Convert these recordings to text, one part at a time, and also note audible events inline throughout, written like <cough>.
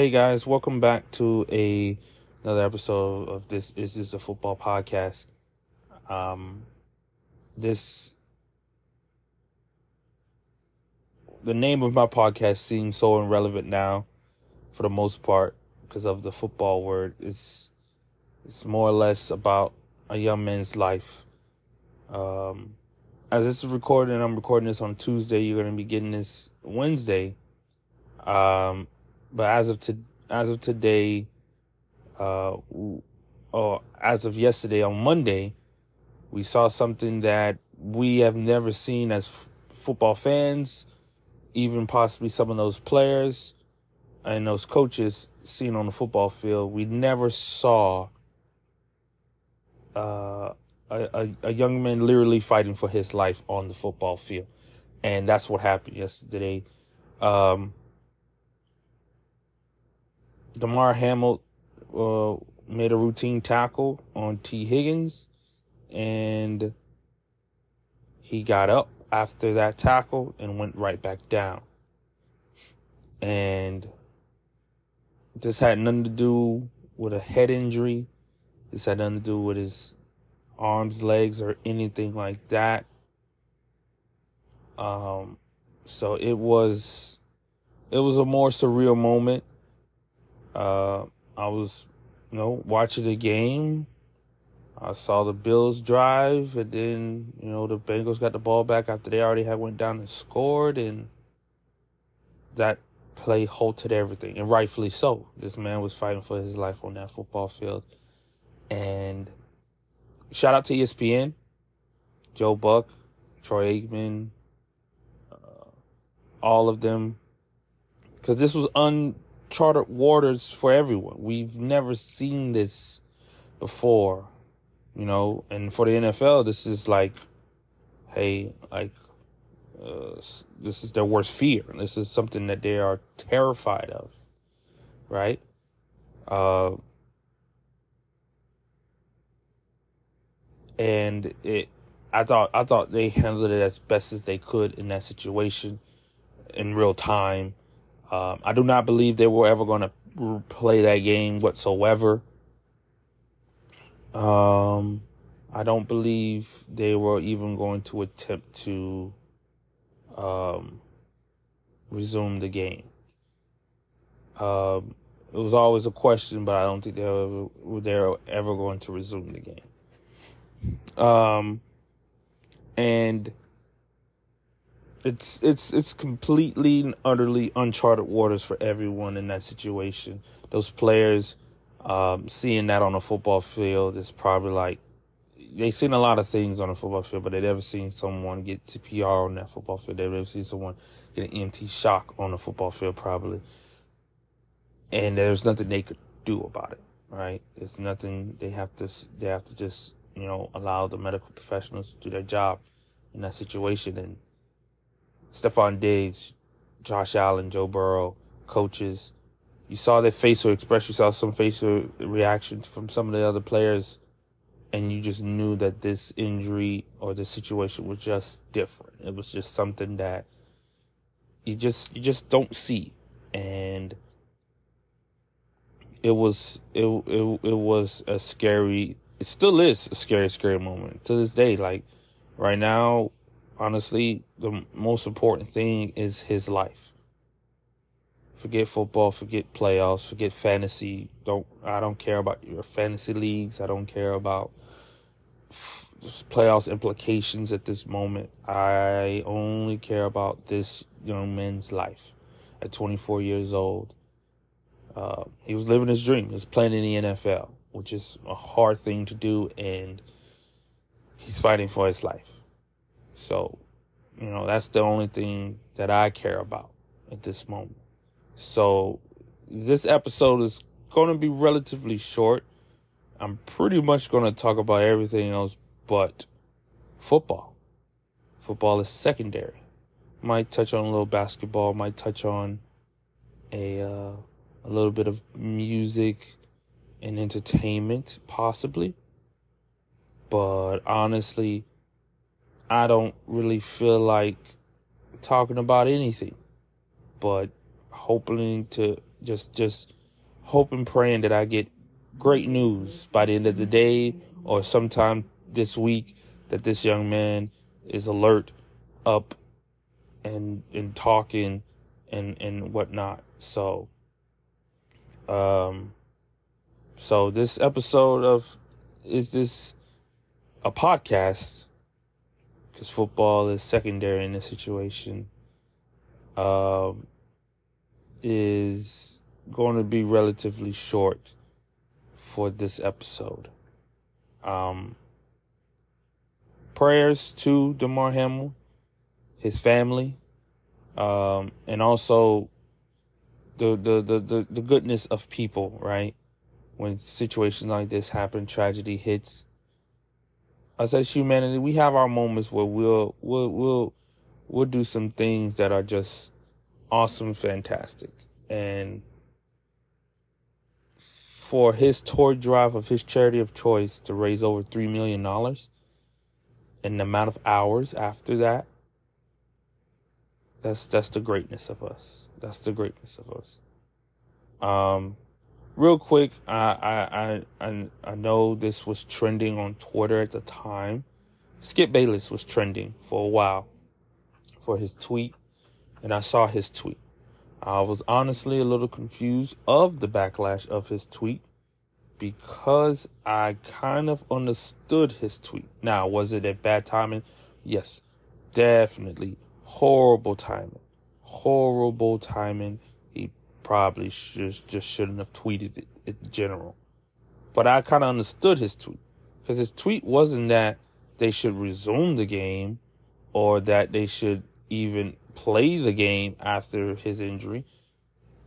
Hey guys, welcome back to a another episode of this is this a football podcast. Um this the name of my podcast seems so irrelevant now for the most part because of the football word. It's it's more or less about a young man's life. Um as this is recording, I'm recording this on Tuesday. You're gonna be getting this Wednesday. Um, but as of to as of today, uh, or as of yesterday on Monday, we saw something that we have never seen as f- football fans, even possibly some of those players and those coaches seen on the football field. We never saw uh, a, a, a young man literally fighting for his life on the football field. And that's what happened yesterday. Um, Damar Hamlin uh, made a routine tackle on Tee Higgins, and he got up after that tackle and went right back down. And this had nothing to do with a head injury. This had nothing to do with his arms, legs, or anything like that. Um, so it was, it was a more surreal moment. Uh, I was, you know, watching the game. I saw the Bills drive, and then you know the Bengals got the ball back after they already had went down and scored, and that play halted everything, and rightfully so. This man was fighting for his life on that football field, and shout out to ESPN, Joe Buck, Troy Aikman, uh, all of them, because this was uncharted waters for everyone. We've never seen this before, you know, and for the NFL, this is like, hey, like, uh, this is their worst fear. This is something that they are terrified of, right? Uh, and it I thought I thought they handled it as best as they could in that situation in real time. Um, I do not believe they were ever going to play that game whatsoever. Um, I don't believe they were even going to attempt to um, resume the game. Um, it was always a question, but I don't think they were, they were ever going to resume the game. Um, and it's it's it's completely and utterly uncharted waters for everyone in that situation. Those players um, seeing that on a football field is probably like they've seen a lot of things on a football field, but they've never seen someone get CPR on that football field. They've never seen someone get an EMT shock on a football field, probably. And there's nothing they could do about it, right? It's nothing they have to. They have to just you know, allow the medical professionals to do their job in that situation. And Stefon Diggs, Josh Allen, Joe Burrow, coaches, you saw their facial expression, you saw some facial reactions from some of the other players, and you just knew that this injury or this situation was just different. It was just something that you just you just don't see, and it was it it it was a scary it still is a scary, scary moment to this day. Like right now, honestly, the most important thing is his life. Forget football, forget playoffs, forget fantasy. Don't I don't care about your fantasy leagues. I don't care about f- playoffs implications at this moment. I only care about this young man's life. At 24 years old, uh, he was living his dream. He was playing in the NFL which is a hard thing to do, and he's fighting for his life. So, you know, that's the only thing that I care about at this moment. So, this episode is going to be relatively short. I'm pretty much going to talk about everything else but football. Football is secondary. Might touch on a little basketball, might touch on a uh, a little bit of music, and entertainment, possibly. But honestly, I don't really feel like talking about anything. But hoping to Just just hope and praying that I get great news by the end of the day or sometime this week that this young man is alert, up, and and talking and and whatnot. So, um, so this episode of is this a podcast because football is secondary in this situation. Um, is going to be relatively short for this episode. Um, prayers to Damar Hamlin, his family, um, and also the, the, the, the, the goodness of people, right? When situations like this happen, tragedy hits. Us as humanity, we have our moments where we'll we'll we'll we'll do some things that are just awesome, fantastic, and for his tour drive of his charity of choice to raise over three million dollars in the amount of hours after that that's that's the greatness of us. That's the greatness of us. Um real quick i i i i know this was trending on twitter at the time skip bayless was trending for a while for his tweet and i saw his tweet I was honestly a little confused of the backlash of his tweet because I kind of understood his tweet. Now, was it a bad timing? Yes, definitely. Horrible timing. Horrible timing. Probably just, just shouldn't have tweeted it in general. But I kind of understood his tweet because his tweet wasn't that they should resume the game or that they should even play the game after his injury.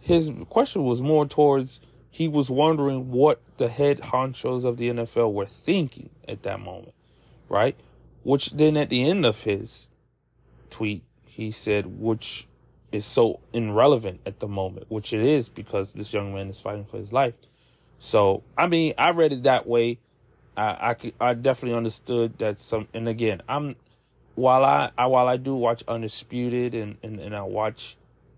His question was more towards he was wondering what the head honchos of the NFL were thinking at that moment, right? Which then at the end of his tweet, he said, which is so irrelevant at the moment, which it is because this young man is fighting for his life. So, I mean, I read it that way. I, I, I definitely understood that some, and again, I'm, while I, I while I do watch Undisputed and, and, and I watch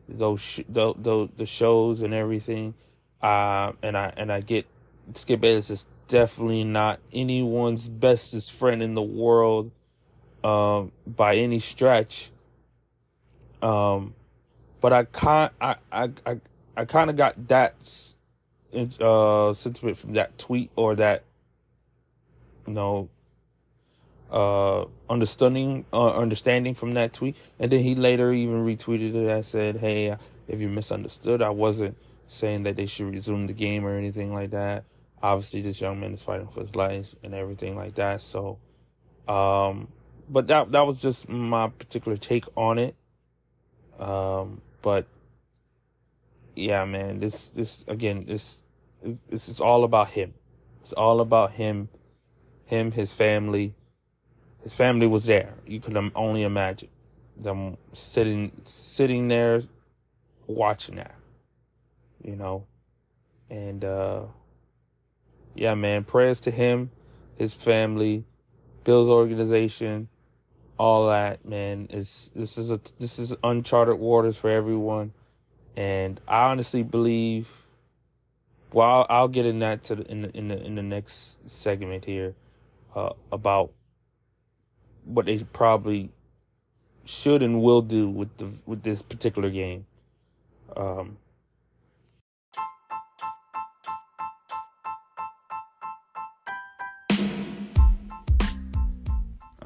those sh- the, the the shows and everything, uh, and I and I get Skip Bayless is definitely not anyone's bestest friend in the world, um, by any stretch. Um, but I kind I I I, I kind of got that uh sentiment from that tweet or that you know uh understanding uh, understanding from that tweet. And then he later even retweeted it and said hey if you misunderstood i wasn't saying that they should resume the game or anything like that. Obviously this young man is fighting for his life and everything like that. So um but that that was just my particular take on it. Um but yeah man this this again this this is all about him it's all about him him his family his family was there. You could only imagine them sitting sitting there watching that. You know. And uh yeah, man, prayers to him, his family, Bill's organization, all that, man. Is this is a this is uncharted waters for everyone. And I honestly believe well, I'll, I'll get in that to the, in the, in the in the next segment here uh, about what they probably should and will do with the with this particular game. Um,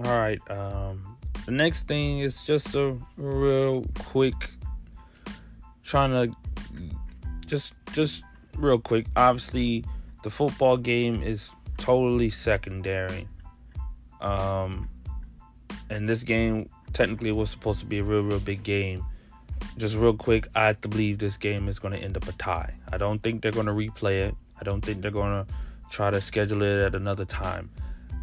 all right. Um, the next thing is just a real quick trying to just just real quick. Obviously, the football game is totally secondary. Um, and this game technically was supposed to be a real, real big game. Just real quick, I have to believe this game is going to end up a tie. I don't think they're going to replay it. I don't think they're going to try to schedule it at another time.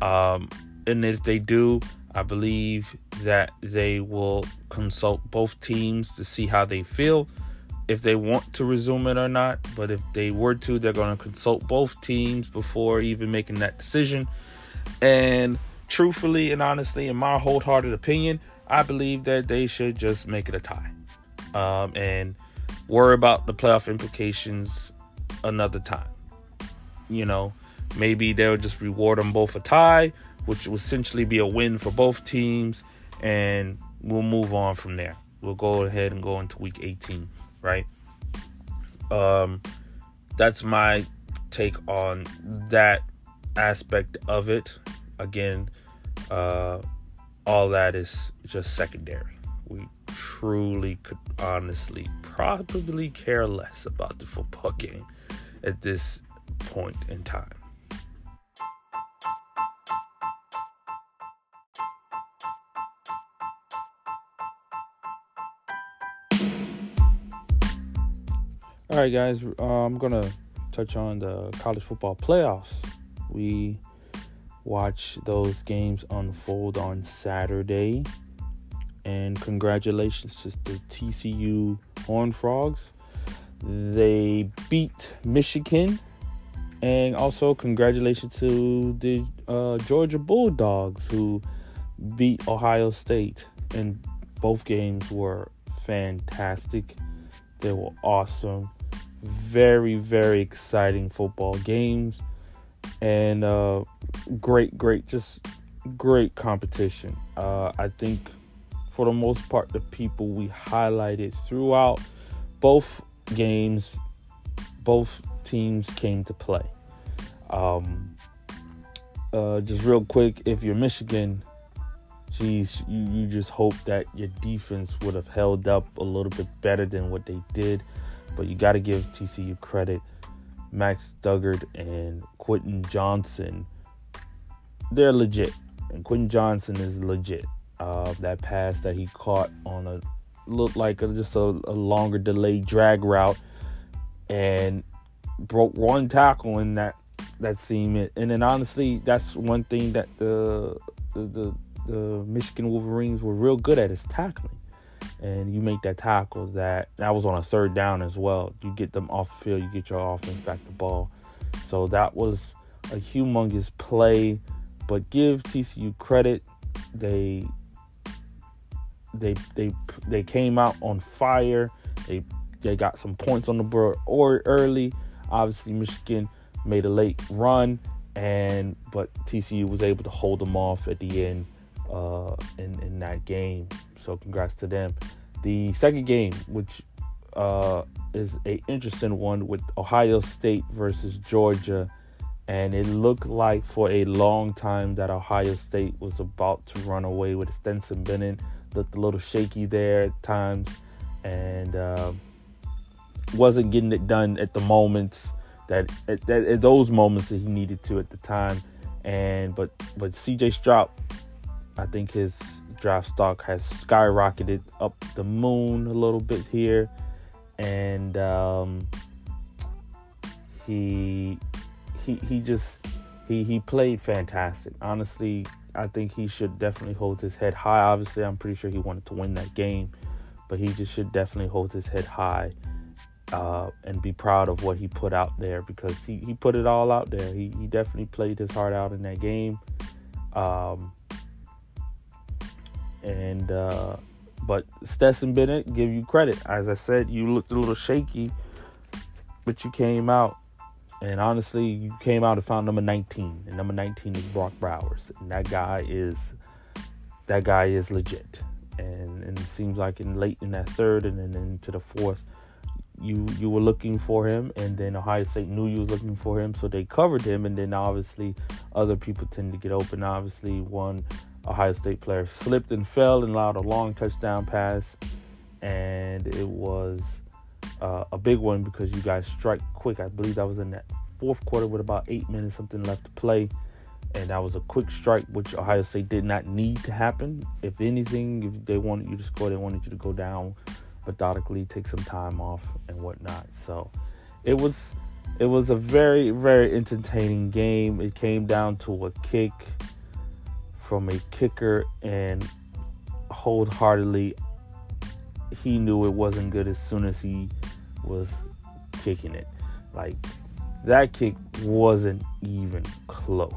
Um, and if they do, I believe that they will consult both teams to see how they feel, if they want to resume it or not. But if they were to, they're going to consult both teams before even making that decision. And truthfully and honestly, in my wholehearted opinion, I believe that they should just make it a tie. Um, and worry about the playoff implications another time. You know, maybe they'll just reward them both a tie, which will essentially be a win for both teams, and we'll move on from there. We'll go ahead and go into week 18, right? Um, that's my take on that aspect of it. Again, uh, all that is just secondary. We truly could honestly probably care less about the football <laughs> game at this point in time. All right, guys, uh, I'm going to touch on the college football playoffs. We watch those games unfold on Saturday. And congratulations to the TCU Horn Frogs. They beat Michigan. And also, congratulations to the uh, Georgia Bulldogs who beat Ohio State. And both games were fantastic. They were awesome very very exciting football games and uh, great great just great competition. Uh, i think for the most part the people we highlighted throughout both games both teams came to play. Um, uh, just real quick if you're michigan geez you, you just hope that your defense would have held up a little bit better than what they did but you got to give TCU credit. Max Duggan and Quentin Johnston, they're legit. And Quentin Johnston is legit. Uh, that pass that he caught on a looked like a, just a, a longer delayed drag route and broke one tackle in that that seam. And then honestly, that's one thing that the the, the, the Michigan Wolverines were real good at is tackling and you make that tackle that that was on a third down as well. You get them off the field, you get your offense back the ball. So that was a humongous play, but give TCU credit. They they they they came out on fire. They they got some points on the board or early. Obviously Michigan made a late run and but TCU was able to hold them off at the end uh, in in that game. So congrats to them. The second game, which uh, is a interesting one with Ohio State versus Georgia, and it looked like for a long time that Ohio State was about to run away with Stetson Bennett. Looked a little shaky there at times, and uh, wasn't getting it done at the moments that at, at, those moments that he needed to at the time. And but but C.J. Stroud, I think his draft stock has skyrocketed up the moon a little bit here, and um, he he he just he he played fantastic. Honestly, I think he should definitely hold his head high. Obviously, I'm pretty sure he wanted to win that game, but he just should definitely hold his head high. Uh, and be proud of what he put out there because he, he put it all out there. He, he definitely played his heart out in that game. Um, and uh, but Stetson Bennett, give you credit. As I said, you looked a little shaky, but you came out. And honestly, you came out and found number 19. And number 19 is Brock Bowers. And that guy is that guy is legit. And, and it seems like in late in that third and then into the fourth, you you were looking for him, and then Ohio State knew you was looking for him, so they covered him, and then obviously other people tend to get open. Obviously, one Ohio State player slipped and fell and allowed a long touchdown pass, and it was uh, a big one because you guys strike quick. I believe that was in that fourth quarter with about eight minutes something left to play, and that was a quick strike which Ohio State did not need to happen. If anything, if they wanted you to score, they wanted you to go down methodically, take some time off and whatnot. So it was it was a very very entertaining game. It came down to a kick from a kicker and wholeheartedly he knew it wasn't good as soon as he was kicking it. Like that kick wasn't even close.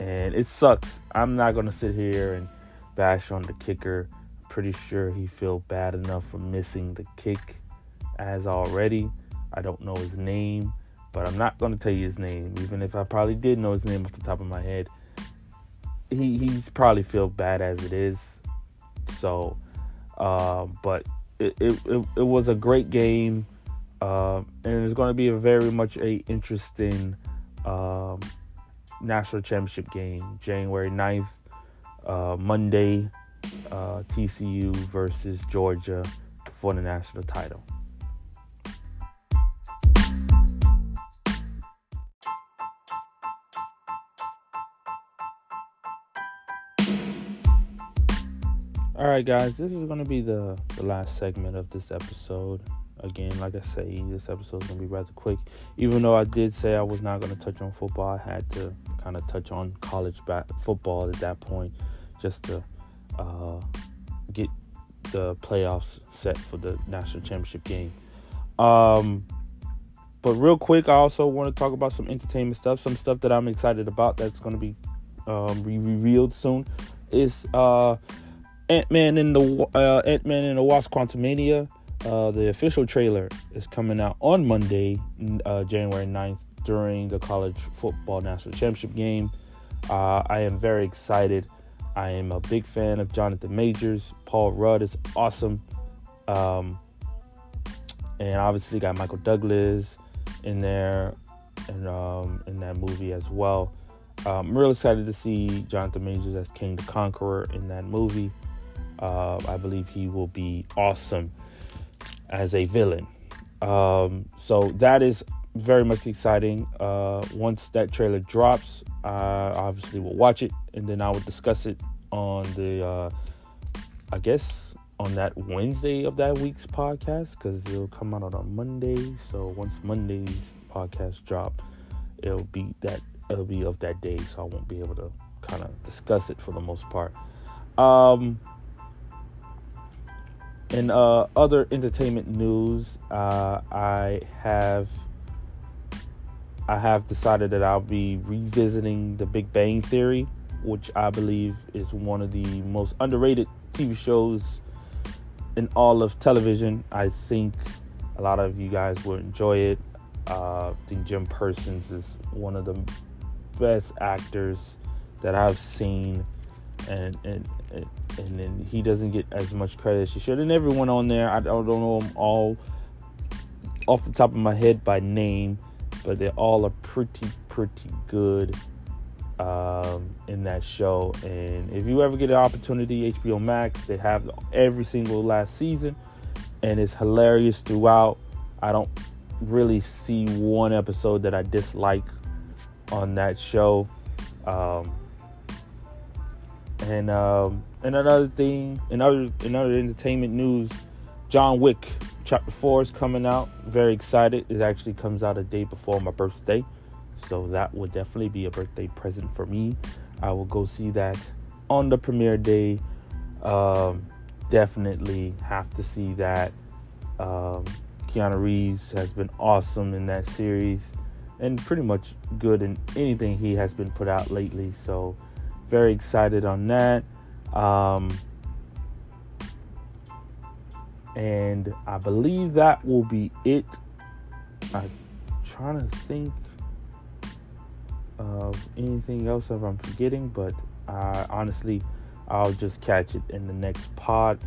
And it sucks. I'm not gonna sit here and bash on the kicker. Pretty sure he felt bad enough for missing the kick as already. I don't know his name, but I'm not going to tell you his name, even if I probably did know his name off the top of my head. He he's probably feel bad as it is. So, uh, but it, it, it, it, was a great game, uh, and it's going to be a very much a interesting um, national championship game, January 9th, uh, Monday, uh, TCU versus Georgia for the national title. Right, guys, this is going to be the, the last segment of this episode. Again, like I say, this episode is going to be rather quick. Even though I did say I was not going to touch on football, I had to kind of touch on college bat- football at that point just to uh, get the playoffs set for the national championship game. Um, but real quick, I also want to talk about some entertainment stuff, some stuff that I'm excited about that's going to be um, revealed soon. Is uh, Ant Man in the uh, Ant Man and the Wasp Quantumania. Uh, the official trailer is coming out on Monday, uh, January 9th, during the college football national championship game. Uh, I am very excited. I am a big fan of Jonathan Majors. Paul Rudd is awesome. Um, and obviously got Michael Douglas in there and um, in that movie as well. I'm real excited to see Jonathan Majors as Kang the Conqueror in that movie. Uh, I believe he will be awesome as a villain. Um, so that is very much exciting. Uh, once that trailer drops, I obviously will watch it and then I will discuss it on the, uh, I guess, on that Wednesday of that week's podcast because it'll come out on a Monday. So once Monday's podcast drop, it'll be that it'll be of that day. So I won't be able to kind of discuss it for the most part. Um, in uh, other entertainment news, uh, I have I have decided that I'll be revisiting The Big Bang Theory, which I believe is one of the most underrated TV shows in all of television. I think a lot of you guys will enjoy it. Uh, I think Jim Parsons is one of the best actors that I've seen, and and and, then he doesn't get as much credit as he should. And everyone on there, I don't know them all off the top of my head by name, but they all are pretty pretty good um, in that show. And if you ever get an opportunity, HBO Max, they have every single last season, and it's hilarious throughout. I don't really see one episode that I dislike on that show. Um, and um, and another thing, another another entertainment news, John Wick Chapter Four is coming out. Very excited. It actually comes out a day before my birthday, so that will definitely be a birthday present for me. I will go see that on the premiere day. Um, definitely have to see that. Um, Keanu Reeves has been awesome in that series and pretty much good in anything he has been put out lately. So very excited on that. Um, and I believe that will be it. I'm trying to think of anything else if I'm forgetting, but honestly, I'll just catch it in the next pod.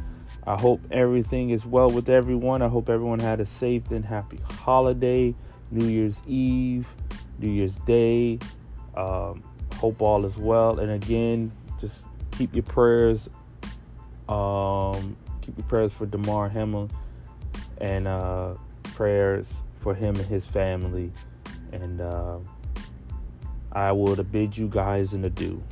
I hope everything is well with everyone. I hope everyone had a safe and happy holiday, New Year's Eve, New Year's Day. Um, hope all is well. And again, just keep your prayers. Um, keep your prayers for Damar Hamlin and uh, prayers for him and his family. And uh, I will bid you guys in adieu.